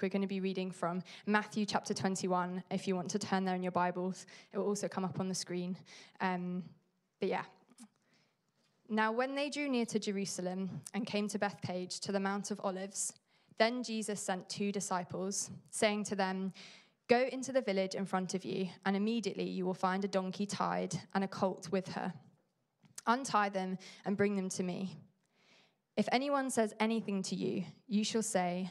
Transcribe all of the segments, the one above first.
We're going to be reading from Matthew chapter 21. If you want to turn there in your Bibles, it will also come up on the screen. Um, but yeah. Now, when they drew near to Jerusalem and came to Bethphage, to the Mount of Olives, then Jesus sent two disciples, saying to them, Go into the village in front of you, and immediately you will find a donkey tied and a colt with her. Untie them and bring them to me. If anyone says anything to you, you shall say,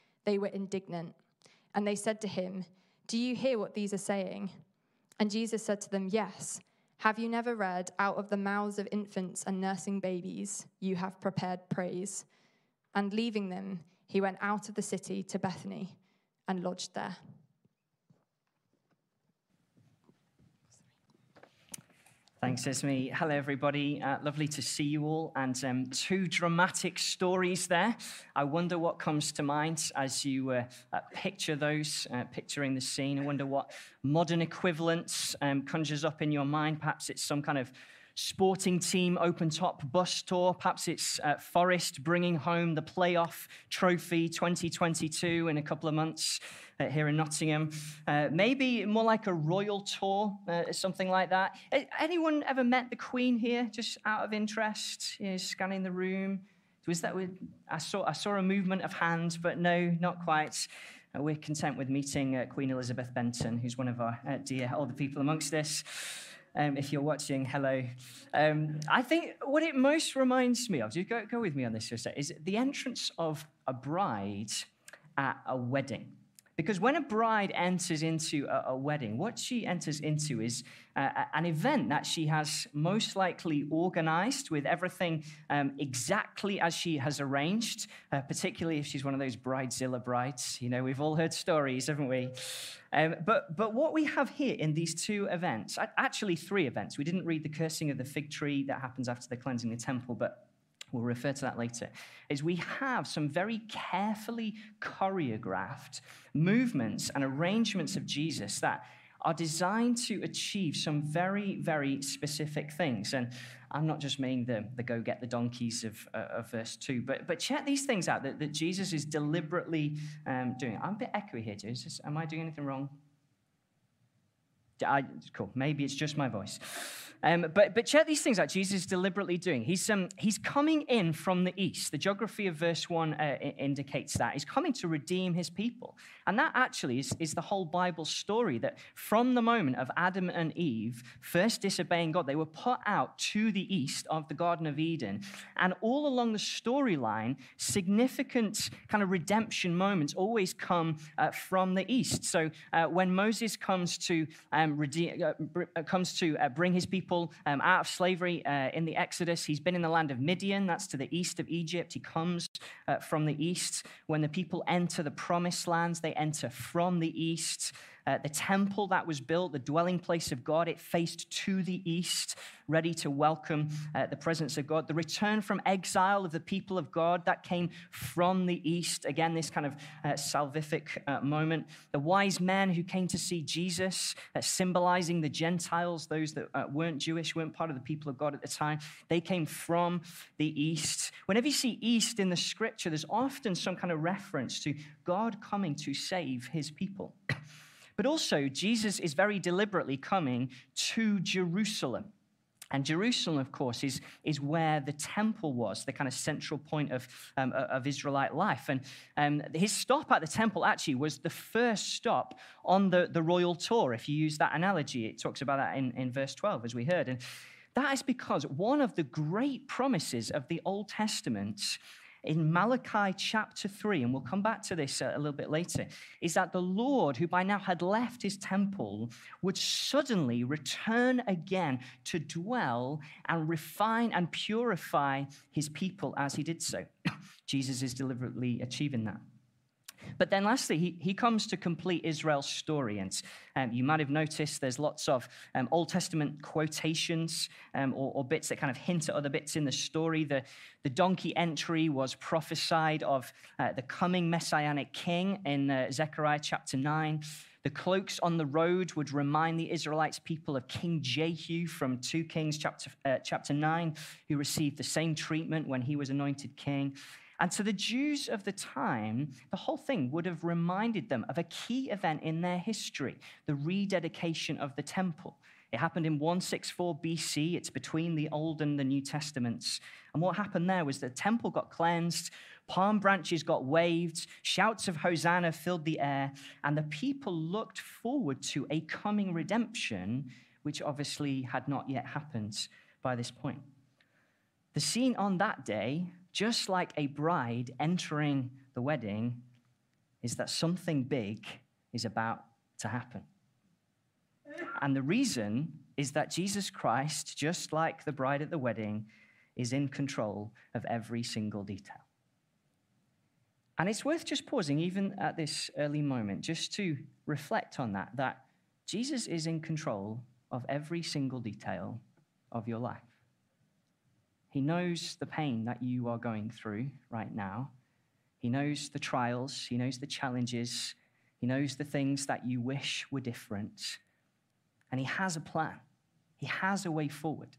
they were indignant. And they said to him, Do you hear what these are saying? And Jesus said to them, Yes. Have you never read, Out of the mouths of infants and nursing babies, you have prepared praise? And leaving them, he went out of the city to Bethany and lodged there. Thanks, Esme. Hello, everybody. Uh, lovely to see you all. And um, two dramatic stories there. I wonder what comes to mind as you uh, uh, picture those, uh, picturing the scene. I wonder what modern equivalence um, conjures up in your mind. Perhaps it's some kind of sporting team open top bus tour. Perhaps it's uh, Forest bringing home the playoff trophy 2022 in a couple of months uh, here in Nottingham. Uh, maybe more like a royal tour, uh, something like that. Anyone ever met the Queen here, just out of interest, you know, scanning the room? Was that with, I saw, I saw a movement of hands, but no, not quite. Uh, we're content with meeting uh, Queen Elizabeth Benton, who's one of our uh, dear older people amongst us. Um, if you're watching, hello. Um, I think what it most reminds me of, do go, go with me on this for a sec, is the entrance of a bride at a wedding. Because when a bride enters into a, a wedding, what she enters into is uh, an event that she has most likely organized with everything um, exactly as she has arranged, uh, particularly if she's one of those bridezilla brides. You know, we've all heard stories, haven't we? Um, but, but what we have here in these two events, actually three events, we didn't read the cursing of the fig tree that happens after the cleansing of the temple, but we'll refer to that later, is we have some very carefully choreographed movements and arrangements of Jesus that are designed to achieve some very, very specific things. And I'm not just meaning the, the go get the donkeys of, uh, of verse 2, but, but check these things out that, that Jesus is deliberately um, doing. I'm a bit echoey here, Jesus. Am I doing anything wrong? I, cool. Maybe it's just my voice. Um, but, but check these things out Jesus is deliberately doing. He's, um, he's coming in from the east. The geography of verse 1 uh, indicates that. He's coming to redeem his people. And that actually is, is the whole Bible story that from the moment of Adam and Eve first disobeying God, they were put out to the east of the Garden of Eden. And all along the storyline, significant kind of redemption moments always come uh, from the east. So uh, when Moses comes to, um, uh, uh, comes to uh, bring his people um, out of slavery uh, in the Exodus. He's been in the land of Midian, that's to the east of Egypt. He comes from the east. When the people enter the promised lands, they enter from the east. Uh, the temple that was built, the dwelling place of God, it faced to the east, ready to welcome uh, the presence of God. The return from exile of the people of God that came from the east. Again, this kind of uh, salvific uh, moment. The wise men who came to see Jesus, uh, symbolizing the Gentiles, those that weren't Jewish, weren't part of the people of God at the time, they came from the east. Whenever you see east in the scripture, there's often some kind of reference to God coming to save his people. But also, Jesus is very deliberately coming to Jerusalem. And Jerusalem, of course, is, is where the temple was, the kind of central point of, um, of Israelite life. And um, his stop at the temple actually was the first stop on the, the royal tour, if you use that analogy. It talks about that in, in verse 12, as we heard. And that is because one of the great promises of the Old Testament in Malachi chapter 3, and we'll come back to this a little bit later, is that the Lord, who by now had left his temple, would suddenly return again to dwell and refine and purify his people as he did so. Jesus is deliberately achieving that. But then lastly, he, he comes to complete Israel's story. And um, you might have noticed there's lots of um, Old Testament quotations um, or, or, bits that kind of hint at other bits in the story. The, the donkey entry was prophesied of uh, the coming messianic king in uh, Zechariah chapter 9. The cloaks on the road would remind the Israelites people of King Jehu from 2 Kings chapter, uh, chapter 9, who received the same treatment when he was anointed king. And to the Jews of the time, the whole thing would have reminded them of a key event in their history the rededication of the temple. It happened in 164 BC. It's between the Old and the New Testaments. And what happened there was the temple got cleansed, palm branches got waved, shouts of Hosanna filled the air, and the people looked forward to a coming redemption, which obviously had not yet happened by this point. The scene on that day just like a bride entering the wedding, is that something big is about to happen. And the reason is that Jesus Christ, just like the bride at the wedding, is in control of every single detail. And it's worth just pausing, even at this early moment, just to reflect on that, that Jesus is in control of every single detail of your life. He knows the pain that you are going through right now. He knows the trials, He knows the challenges, He knows the things that you wish were different. And He has a plan, He has a way forward.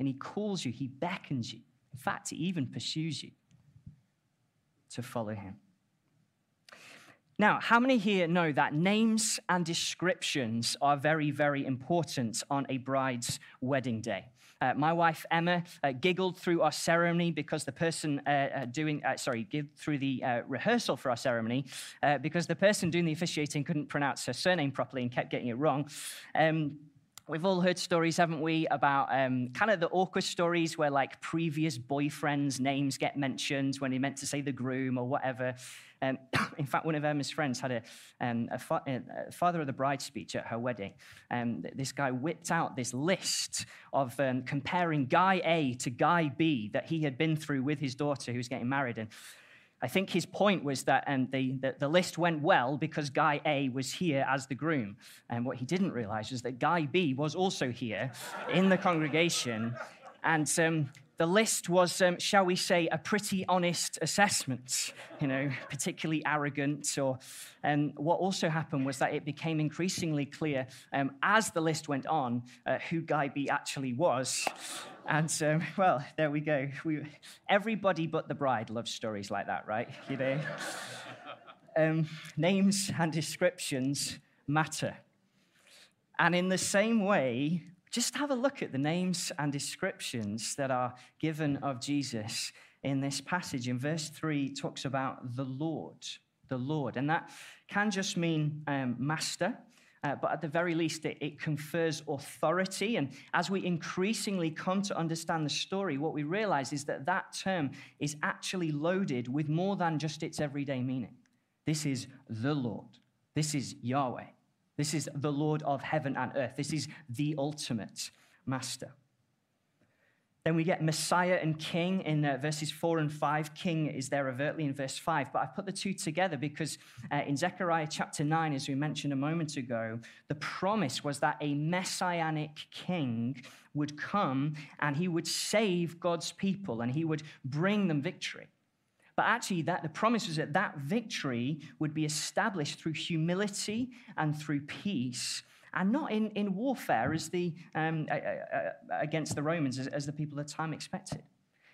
And He calls you, He beckons you. In fact, He even pursues you to follow Him. Now, how many here know that names and descriptions are very, very important on a bride's wedding day? Uh, my wife Emma uh, giggled through our ceremony because the person uh, uh doing, uh, sorry, through the rehearsal for our ceremony because the person doing the officiating couldn't pronounce her surname properly and kept getting it wrong. Um, We've all heard stories, haven't we, about um, kind of the awkward stories where like previous boyfriends' names get mentioned when he meant to say the groom or whatever. Um, in fact, one of Emma's friends had a, um, a, fa- a, father of the bride speech at her wedding. Um, this guy whipped out this list of um, comparing guy A to guy B that he had been through with his daughter who was getting married. And I think his point was that um, the, the, the, list went well because Guy A was here as the groom. And what he didn't realize was that Guy B was also here in the congregation. And um, the list was, um, shall we say, a pretty honest assessment, you know, particularly arrogant. Or, and um, what also happened was that it became increasingly clear um, as the list went on uh, who Guy B actually was. And so, well, there we go. We, everybody but the bride loves stories like that, right? You know, um, names and descriptions matter. And in the same way, just have a look at the names and descriptions that are given of Jesus in this passage. In verse 3, talks about the Lord, the Lord. And that can just mean um, master uh, but at the very least, it, it confers authority. And as we increasingly come to understand the story, what we realize is that that term is actually loaded with more than just its everyday meaning. This is the Lord, this is Yahweh, this is the Lord of heaven and earth, this is the ultimate master. Then we get Messiah and King in uh, verses 4 and 5. King is there overtly in verse 5. But I've put the two together because uh, in Zechariah chapter 9, as we mentioned a moment ago, the promise was that a messianic king would come and he would save God's people and he would bring them victory. But actually, that the promise was that that victory would be established through humility and through peace and not in, in warfare as the, um, against the Romans as, as the people of the time expected.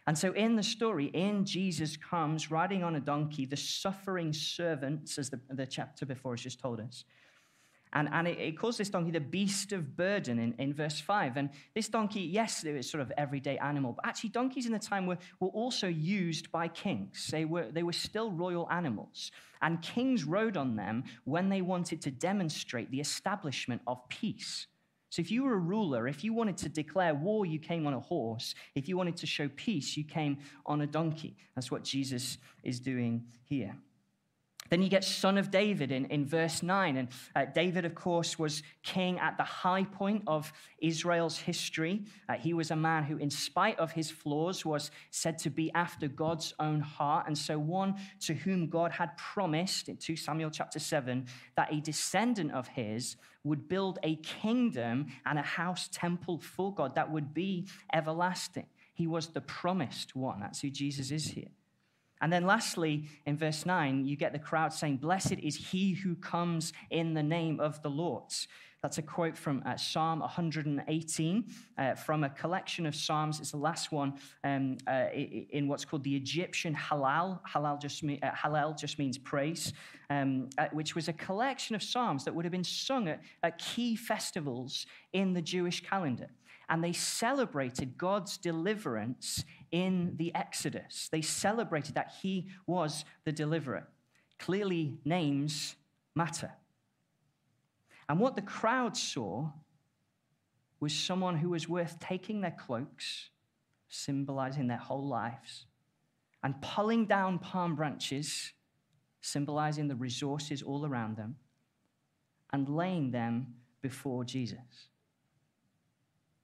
And so, in the story, in Jesus comes riding on a donkey, the suffering servants, as the, the chapter before has just told us, and, and it, it, calls this donkey the beast of burden in, in verse 5. And this donkey, yes, it was sort of everyday animal, but actually, donkeys in the time were, were also used by kings. They were, they were still royal animals. And kings rode on them when they wanted to demonstrate the establishment of peace. So, if you were a ruler, if you wanted to declare war, you came on a horse. If you wanted to show peace, you came on a donkey. That's what Jesus is doing here. Then you get son of David in, in verse 9. And uh, David, of course, was king at the high point of Israel's history. Uh, he was a man who, in spite of his flaws, was said to be after God's own heart. And so, one to whom God had promised in 2 Samuel chapter 7 that a descendant of his would build a kingdom and a house temple for God that would be everlasting. He was the promised one. That's who Jesus is here. And then lastly, in verse 9, you get the crowd saying, Blessed is he who comes in the name of the Lord. That's a quote from uh, Psalm 118 uh, from a collection of Psalms. It's the last one um, uh, in what's called the Egyptian Halal. Halal just, mean, uh, Hallel just means praise, um, uh, which was a collection of Psalms that would have been sung at, at key festivals in the Jewish calendar and they celebrated God's deliverance in the Exodus. They celebrated that he was the deliverer. Clearly, names matter. And what the crowd saw was someone who was worth taking their cloaks, symbolizing their whole lives, and pulling down palm branches, symbolizing the resources all around them, and laying them before Jesus.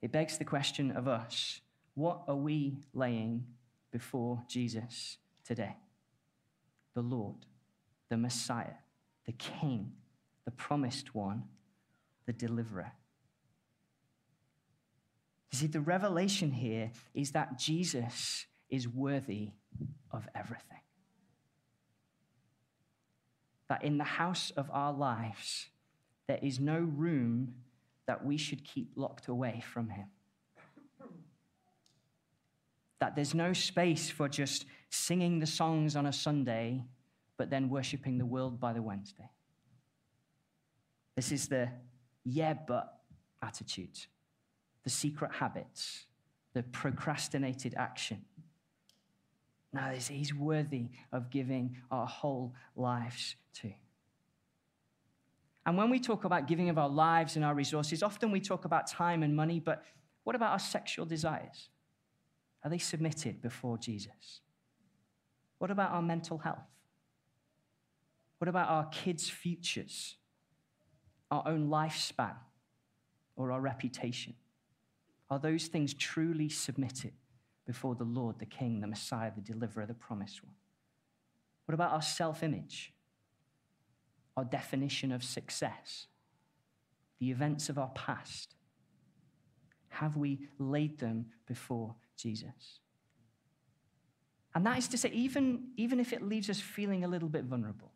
It begs the question of us what are we laying before Jesus today? The Lord, the Messiah, the King, the promised one, the deliverer. You see, the revelation here is that Jesus is worthy of everything. That in the house of our lives, there is no room that we should keep locked away from Him. That there's no space for just singing the songs on a Sunday, but then worshiping the world by the Wednesday. This is the yeah, but attitude, the secret habits, the procrastinated action. Now, he's worthy of giving our whole lives to. And when we talk about giving of our lives and our resources, often we talk about time and money, but what about our sexual desires? Are they submitted before Jesus? What about our mental health? What about our kids' futures, our own lifespan, or our reputation? Are those things truly submitted before the Lord, the King, the Messiah, the Deliverer, the Promised One? What about our self image? our definition of success, the events of our past? Have we laid them before Jesus? And that is to say, even, even if it leaves us feeling a little bit vulnerable.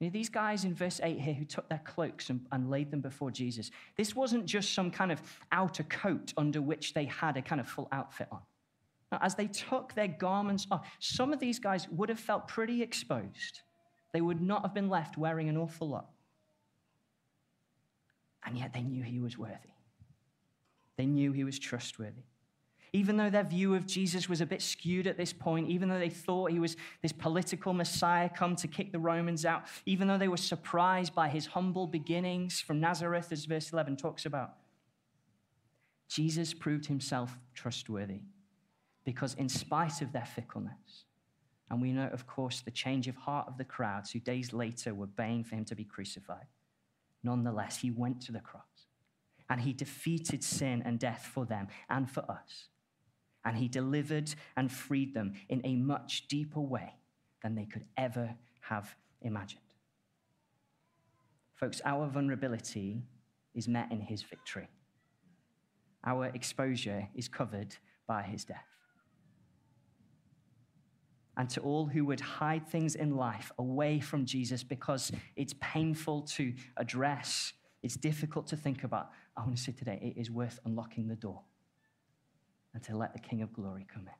You know, these guys in verse 8 here who took their cloaks and, and, laid them before Jesus, this wasn't just some kind of outer coat under which they had a kind of full outfit on. Now, as they took their garments off, some of these guys would have felt pretty exposed they would not have been left wearing an awful lot. And yet they knew he was worthy. They knew he was trustworthy. Even though their view of Jesus was a bit skewed at this point, even though they thought he was this political Messiah come to kick the Romans out, even though they were surprised by his humble beginnings from Nazareth, as verse 11 talks about, Jesus proved himself trustworthy because, in spite of their fickleness, and we know, of course, the change of heart of the crowds who days later were baying for him to be crucified. Nonetheless, he went to the cross and he defeated sin and death for them and for us. And he delivered and freed them in a much deeper way than they could ever have imagined. Folks, our vulnerability is met in his victory. Our exposure is covered by his death. And to all who would hide things in life away from Jesus because it's painful to address, it's difficult to think about, I want to say today, it is worth unlocking the door and to let the King of Glory come in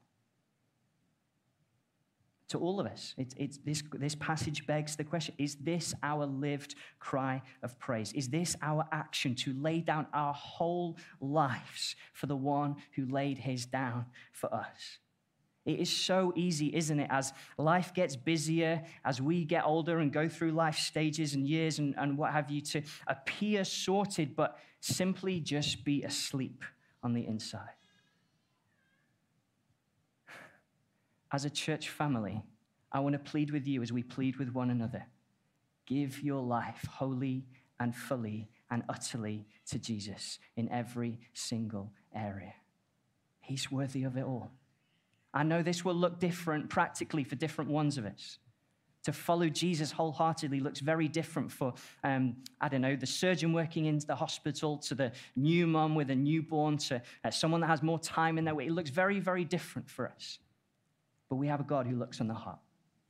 to all of us. This, this passage begs the question Is this our lived cry of praise? Is this our action to lay down our whole lives for the one who laid his down for us? It is so easy, isn't it? As life gets busier, as we get older and go through life stages and years and, and what have you, to appear sorted, but simply just be asleep on the inside. As a church family, I want to plead with you as we plead with one another. Give your life wholly and fully and utterly to Jesus in every single area. He's worthy of it all. I know this will look different practically for different ones of us. To follow Jesus wholeheartedly looks very different for, um, I don't know, the surgeon working in the hospital, to the new mom with a newborn, to uh, someone that has more time in their way. It looks very, very different for us. But we have a God who looks on the heart,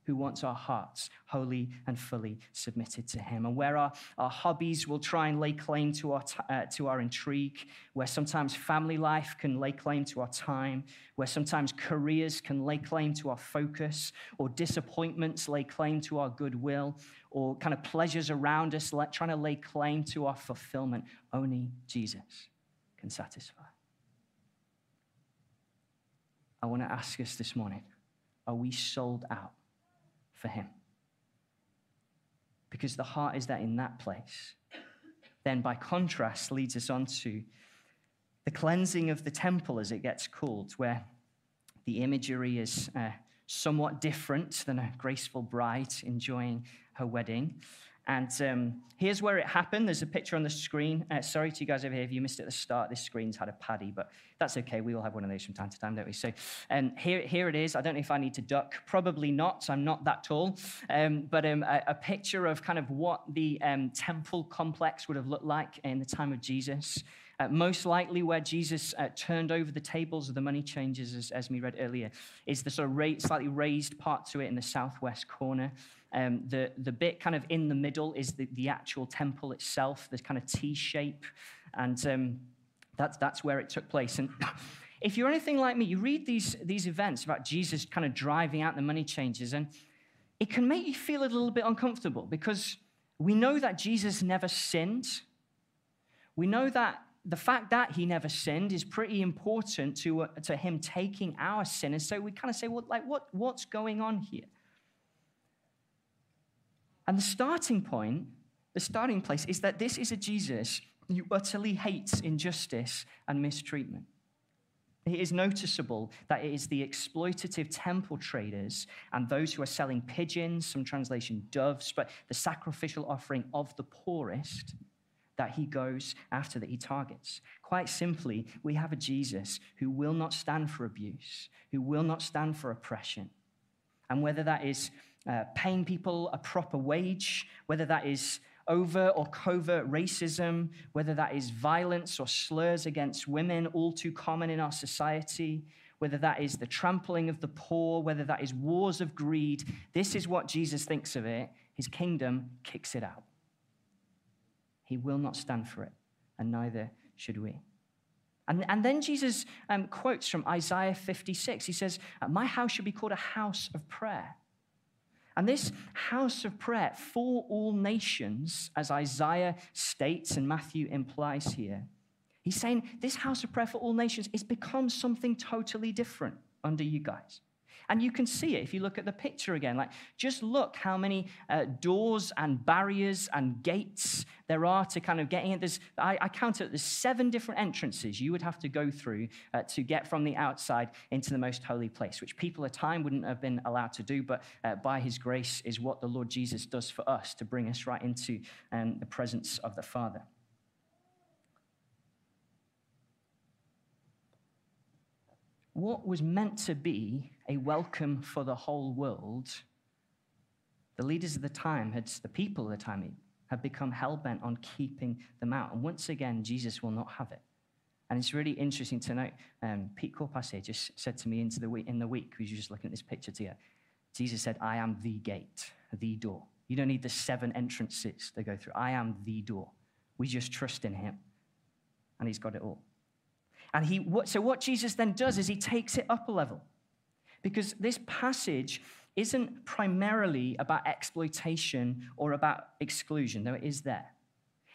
who wants our hearts wholly and fully submitted to Him. And where our, our hobbies will try and lay claim to our, uh, to our intrigue, where sometimes family life can lay claim to our time, where sometimes careers can lay claim to our focus, or disappointments lay claim to our goodwill, or kind of pleasures around us trying to lay claim to our fulfillment, only Jesus can satisfy. I want to ask us this morning are we sold out for Him? Because the heart is that in that place. Then, by contrast, leads us on to the cleansing of the temple, as it gets called, where the imagery is uh, somewhat different than a graceful bride enjoying her wedding. And um, here's where it happened. There's a picture on the screen. Uh, sorry to you guys over here if you missed it at the start. This screen's had a paddy, but that's okay. We all have one of those from time to time, don't we? So um, here, here it is. I don't know if I need to duck. Probably not. I'm not that tall. Um, but um, a, a, picture of kind of what the um, temple complex would have looked like in the time of Jesus. Uh, most likely, where Jesus uh, turned over the tables of the money changers, as, as we read earlier, is the sort of ra- slightly raised part to it in the southwest corner. Um, the, the bit kind of in the middle is the, the actual temple itself, this kind of T shape. And um, that's, that's where it took place. And if you're anything like me, you read these, these events about Jesus kind of driving out the money changers, and it can make you feel a little bit uncomfortable because we know that Jesus never sinned. We know that the fact that he never sinned is pretty important to, uh, to him taking our sin. And so we kind of say, well, like, what, what's going on here? And the starting point, the starting place, is that this is a Jesus who utterly hates injustice and mistreatment. It is noticeable that it is the exploitative temple traders and those who are selling pigeons, some translation doves, but the sacrificial offering of the poorest that he goes after, that he targets. Quite simply, we have a Jesus who will not stand for abuse, who will not stand for oppression. And whether that is uh, paying people a proper wage, whether that is overt or covert racism, whether that is violence or slurs against women, all too common in our society, whether that is the trampling of the poor, whether that is wars of greed, this is what Jesus thinks of it. His kingdom kicks it out. He will not stand for it, and neither should we. And, and then Jesus um, quotes from Isaiah 56. He says, My house should be called a house of prayer. And this house of prayer for all nations, as Isaiah states and Matthew implies here, he's saying this house of prayer for all nations is become something totally different under you guys. And you can see it if you look at the picture again. Like, just look how many uh, doors and barriers and gates there are to kind of getting in. There's, I, I counted, there's seven different entrances you would have to go through uh, to get from the outside into the most holy place, which people at time wouldn't have been allowed to do, but uh, by his grace is what the Lord Jesus does for us to bring us right into um, the presence of the Father. What was meant to be a welcome for the whole world, the leaders of the time, had, the people of the time, had become hell bent on keeping them out. And once again, Jesus will not have it. And it's really interesting to note. Um, Pete Corpasse just said to me into the week, in the week, we were just looking at this picture together. Jesus said, I am the gate, the door. You don't need the seven entrances to go through. I am the door. We just trust in him, and he's got it all. And he, so what Jesus then does is he takes it up a level. Because this passage isn't primarily about exploitation or about exclusion, though it is there.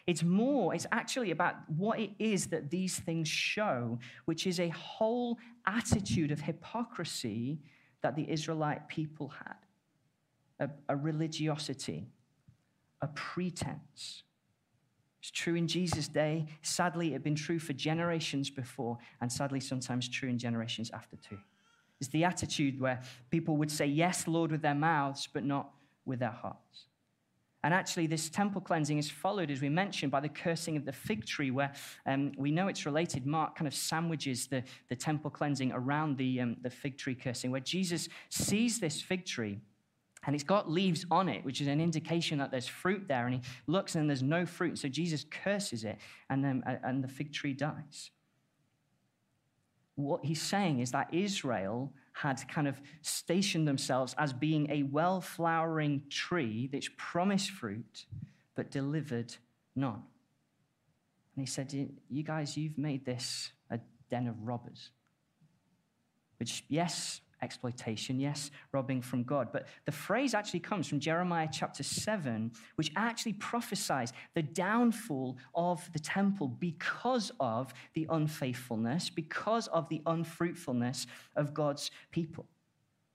It's more, it's actually about what it is that these things show, which is a whole attitude of hypocrisy that the Israelite people had a, a religiosity, a pretense. It's true in Jesus' day. Sadly, it had been true for generations before, and sadly, sometimes true in generations after too. It's the attitude where people would say, Yes, Lord, with their mouths, but not with their hearts. And actually, this temple cleansing is followed, as we mentioned, by the cursing of the fig tree, where um, we know it's related. Mark kind of sandwiches the, the temple cleansing around the, um, the fig tree cursing, where Jesus sees this fig tree and it's got leaves on it, which is an indication that there's fruit there. And he looks and there's no fruit. So Jesus curses it, and, then, uh, and the fig tree dies. What he's saying is that Israel had kind of stationed themselves as being a well flowering tree that's promised fruit, but delivered none. And he said, You guys, you've made this a den of robbers. Which, yes, exploitation, yes, robbing from God. But the phrase actually comes from Jeremiah chapter 7, which actually prophesies the downfall of the temple because of the unfaithfulness, because of the unfruitfulness of God's people.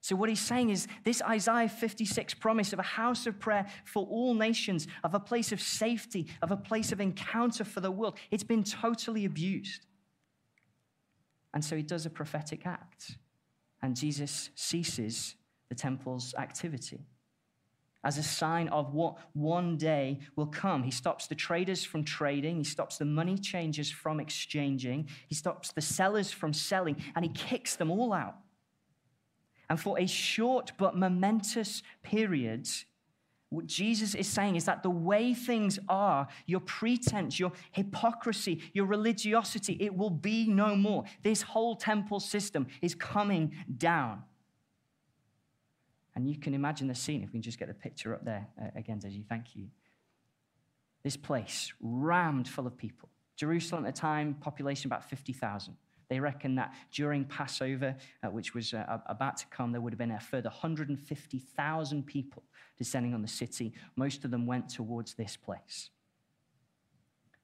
So, what he's saying is this Isaiah 56 promise of a house of prayer for all nations, of a place of safety, of a place of encounter for the world, it's been totally abused. And so he does a prophetic act and Jesus ceases the temple's activity as a sign of what one day will come. He stops the traders from trading, he stops the money changers from exchanging, he stops the sellers from selling, and he kicks them all out. And for a short but momentous period, what Jesus is saying is that the way things are, your pretense, your hypocrisy, your religiosity, it will be no more. This whole temple system is coming down. And you can imagine the scene if we can just get the picture up there uh, again, Deji. Thank you. This place rammed full of people. Jerusalem at the time, population about 50,000. They reckon that during Passover, uh, which was uh, about to come, there would have been a further 150,000 people descending on the city. Most of them went towards this place.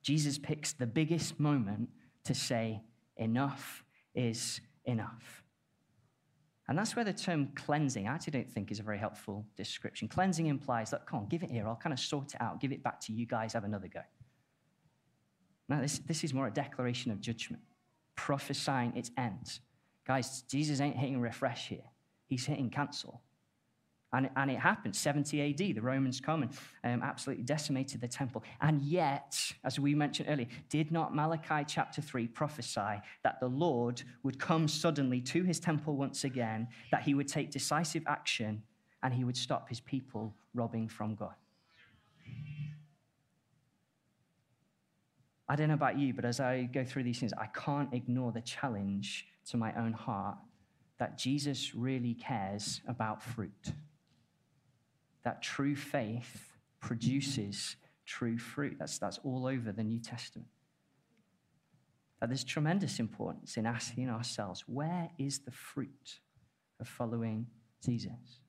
Jesus picks the biggest moment to say, Enough is enough. And that's where the term cleansing, I actually don't think is a very helpful description. Cleansing implies that, come on, give it here, I'll kind of sort it out, give it back to you guys, have another go. Now, this, this is more a declaration of judgment prophesying its end. Guys, Jesus ain't hitting refresh here, he's hitting cancel. And, and it happened, 70 AD, the Romans come and um, absolutely decimated the temple. And yet, as we mentioned earlier, did not Malachi chapter 3 prophesy that the Lord would come suddenly to his temple once again, that he would take decisive action, and he would stop his people robbing from God? I don't know about you, but as I go through these things, I can't ignore the challenge to my own heart that Jesus really cares about fruit. That true faith produces true fruit. That's, that's all over the New Testament. That there's tremendous importance in asking ourselves where is the fruit of following Jesus?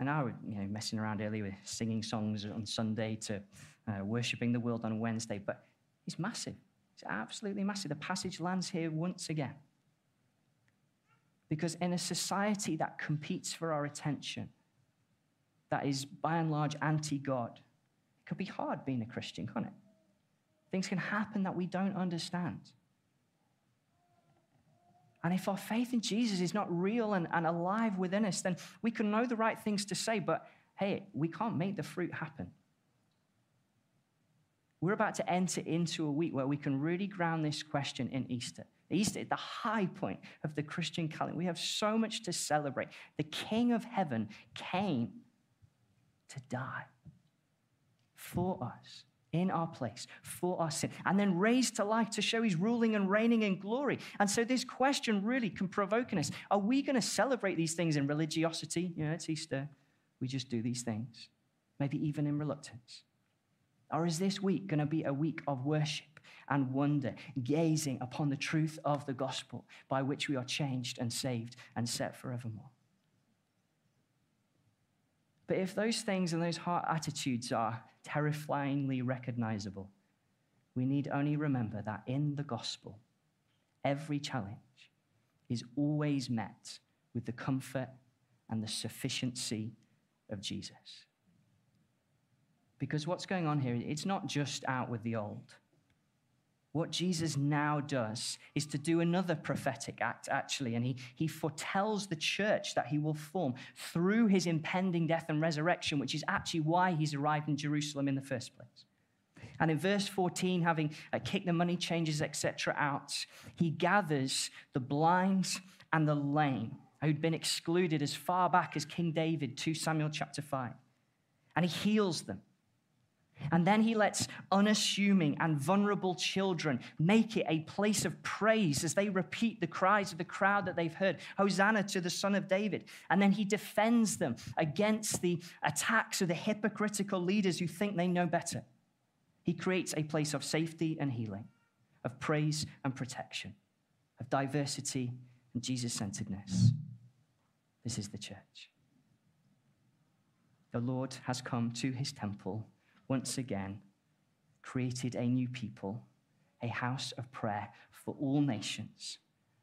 And I was you know, messing around earlier with singing songs on Sunday to uh, worshipping the world on Wednesday, but it's massive. It's absolutely massive. The passage lands here once again. Because in a society that competes for our attention, that is by and large anti God, it could be hard being a Christian, can't it? Things can happen that we don't understand. And if our faith in Jesus is not real and, and alive within us, then we can know the right things to say, but hey, we can't make the fruit happen. We're about to enter into a week where we can really ground this question in Easter. Easter, the high point of the Christian calendar. We have so much to celebrate. The King of heaven came to die for us, in our place, for our sin, and then raised to life to show he's ruling and reigning in glory. And so this question really can provoke in us are we going to celebrate these things in religiosity? You know, it's Easter. We just do these things, maybe even in reluctance. Or is this week going to be a week of worship? and wonder, gazing upon the truth of the gospel by which we are changed and saved and set forevermore. But if those things and those heart attitudes are terrifyingly recognizable, we need only remember that in the gospel, every challenge is always met with the comfort and the sufficiency of Jesus. Because what's going on here, it's not just out with the old. What Jesus now does is to do another prophetic act, actually, and he, he foretells the church that he will form through his impending death and resurrection, which is actually why he's arrived in Jerusalem in the first place. And in verse 14, having uh, kicked the money changers, etc., out, he gathers the blind and the lame who'd been excluded as far back as King David, 2 Samuel chapter 5. And he heals them. And then he lets unassuming and vulnerable children make it a place of praise as they repeat the cries of the crowd that they've heard Hosanna to the Son of David. And then he defends them against the attacks of the hypocritical leaders who think they know better. He creates a place of safety and healing, of praise and protection, of diversity and Jesus centeredness. This is the church. The Lord has come to his temple once again created a new people, a house of prayer for all nations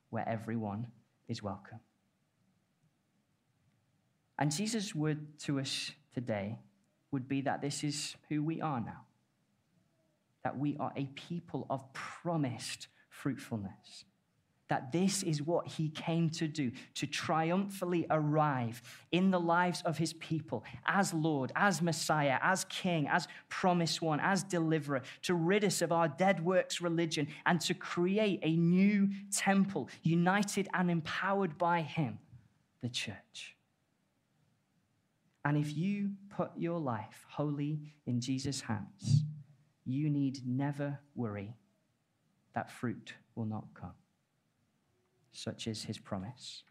where everyone is welcome. And Jesus' word to us today would be that this is who we are now. That we are a people of promised fruitfulness that this is what he came to do to triumphantly arrive in the lives of his people as Lord, as Messiah, as King, as promised one, as deliverer, to rid us of our dead works religion and to create a new temple united and empowered by him, the church. And if you put your life wholly in Jesus' hands, you need never worry that fruit will not come such is his promise.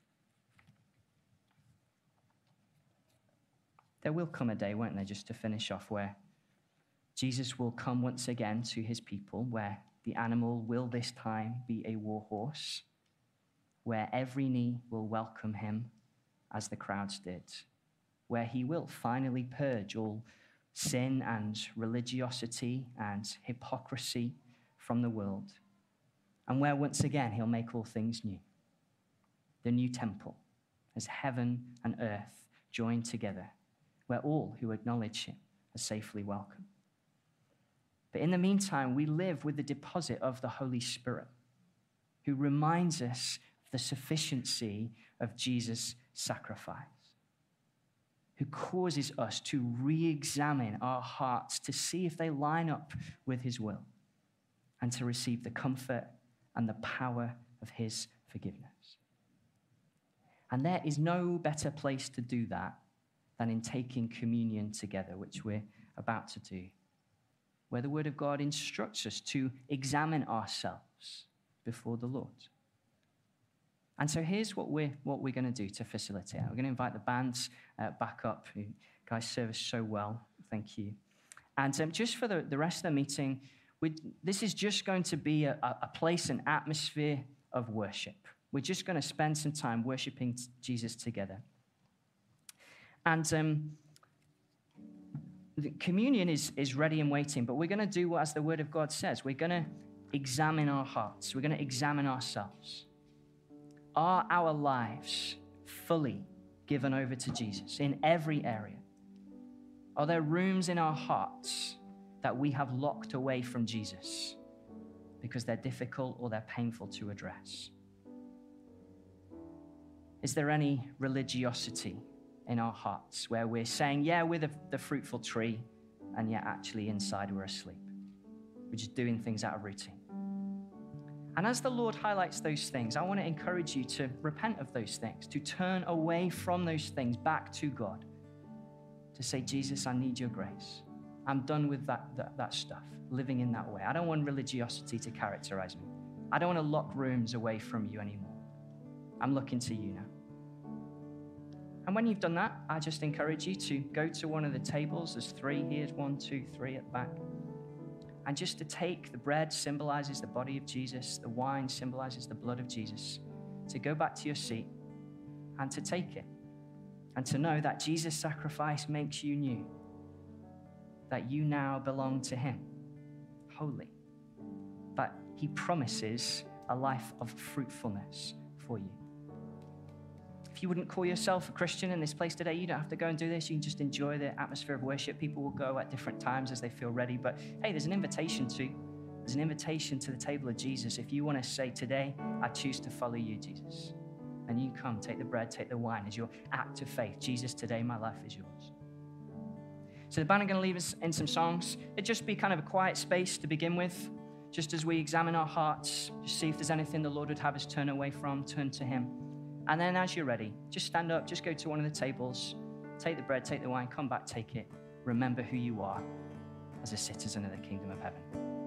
There will come a day, won't there, just to finish off, where Jesus will come once again to his people, where the animal will this time be a war horse, where every knee will welcome him as the crowds did, where he will finally purge all sin and religiosity and hypocrisy from the world, and where once again he'll make all things new the new temple, as heaven and earth join together, where all who acknowledge him are safely welcome. But in the meantime, we live with the deposit of the Holy Spirit, who reminds us of the sufficiency of Jesus' sacrifice, who causes us to re examine our hearts to see if they line up with his will and to receive the comfort and the power of his forgiveness. And there is no better place to do that than in taking communion together, which we're about to do, where the Word of God instructs us to examine ourselves before the Lord. And so here's what we're, what we're going to do to facilitate. We're going to invite the bands uh, back up, who guys serve us so well. Thank you. And um, just for the, the rest of the meeting, this is just going to be a, a place, an atmosphere of worship. We're just going to spend some time worshiping Jesus together. And um, communion is, is ready and waiting, but we're going to do what, as the Word of God says. We're going to examine our hearts, we're going to examine ourselves. Are our lives fully given over to Jesus in every area? Are there rooms in our hearts that we have locked away from Jesus because they're difficult or they're painful to address? Is there any religiosity in our hearts where we're saying, yeah, we're the, the fruitful tree, and yet actually inside we're asleep? We're just doing things out of routine. And as the Lord highlights those things, I want to encourage you to repent of those things, to turn away from those things back to God, to say, Jesus, I need your grace. I'm done with that, that, that stuff, living in that way. I don't want religiosity to characterize me. I don't want to lock rooms away from you anymore. I'm looking to you now. And when you've done that, I just encourage you to go to one of the tables. There's three here one, two, three at the back. And just to take the bread symbolizes the body of Jesus, the wine symbolizes the blood of Jesus. To go back to your seat and to take it. And to know that Jesus' sacrifice makes you new, that you now belong to Him, holy, that He promises a life of fruitfulness for you. You wouldn't call yourself a Christian in this place today, you don't have to go and do this. You can just enjoy the atmosphere of worship. People will go at different times as they feel ready. But hey, there's an invitation to. There's an invitation to the table of Jesus. If you want to say, Today, I choose to follow you, Jesus. And you come, take the bread, take the wine as your act of faith. Jesus, today my life is yours. So the band are going to leave us in some songs. It'd just be kind of a quiet space to begin with, just as we examine our hearts, just see if there's anything the Lord would have us turn away from, turn to Him. And then as you're ready, just stand up, just go to one of the tables, take the bread, take the wine, come back, take it. Remember who you are as a citizen of the kingdom of heaven.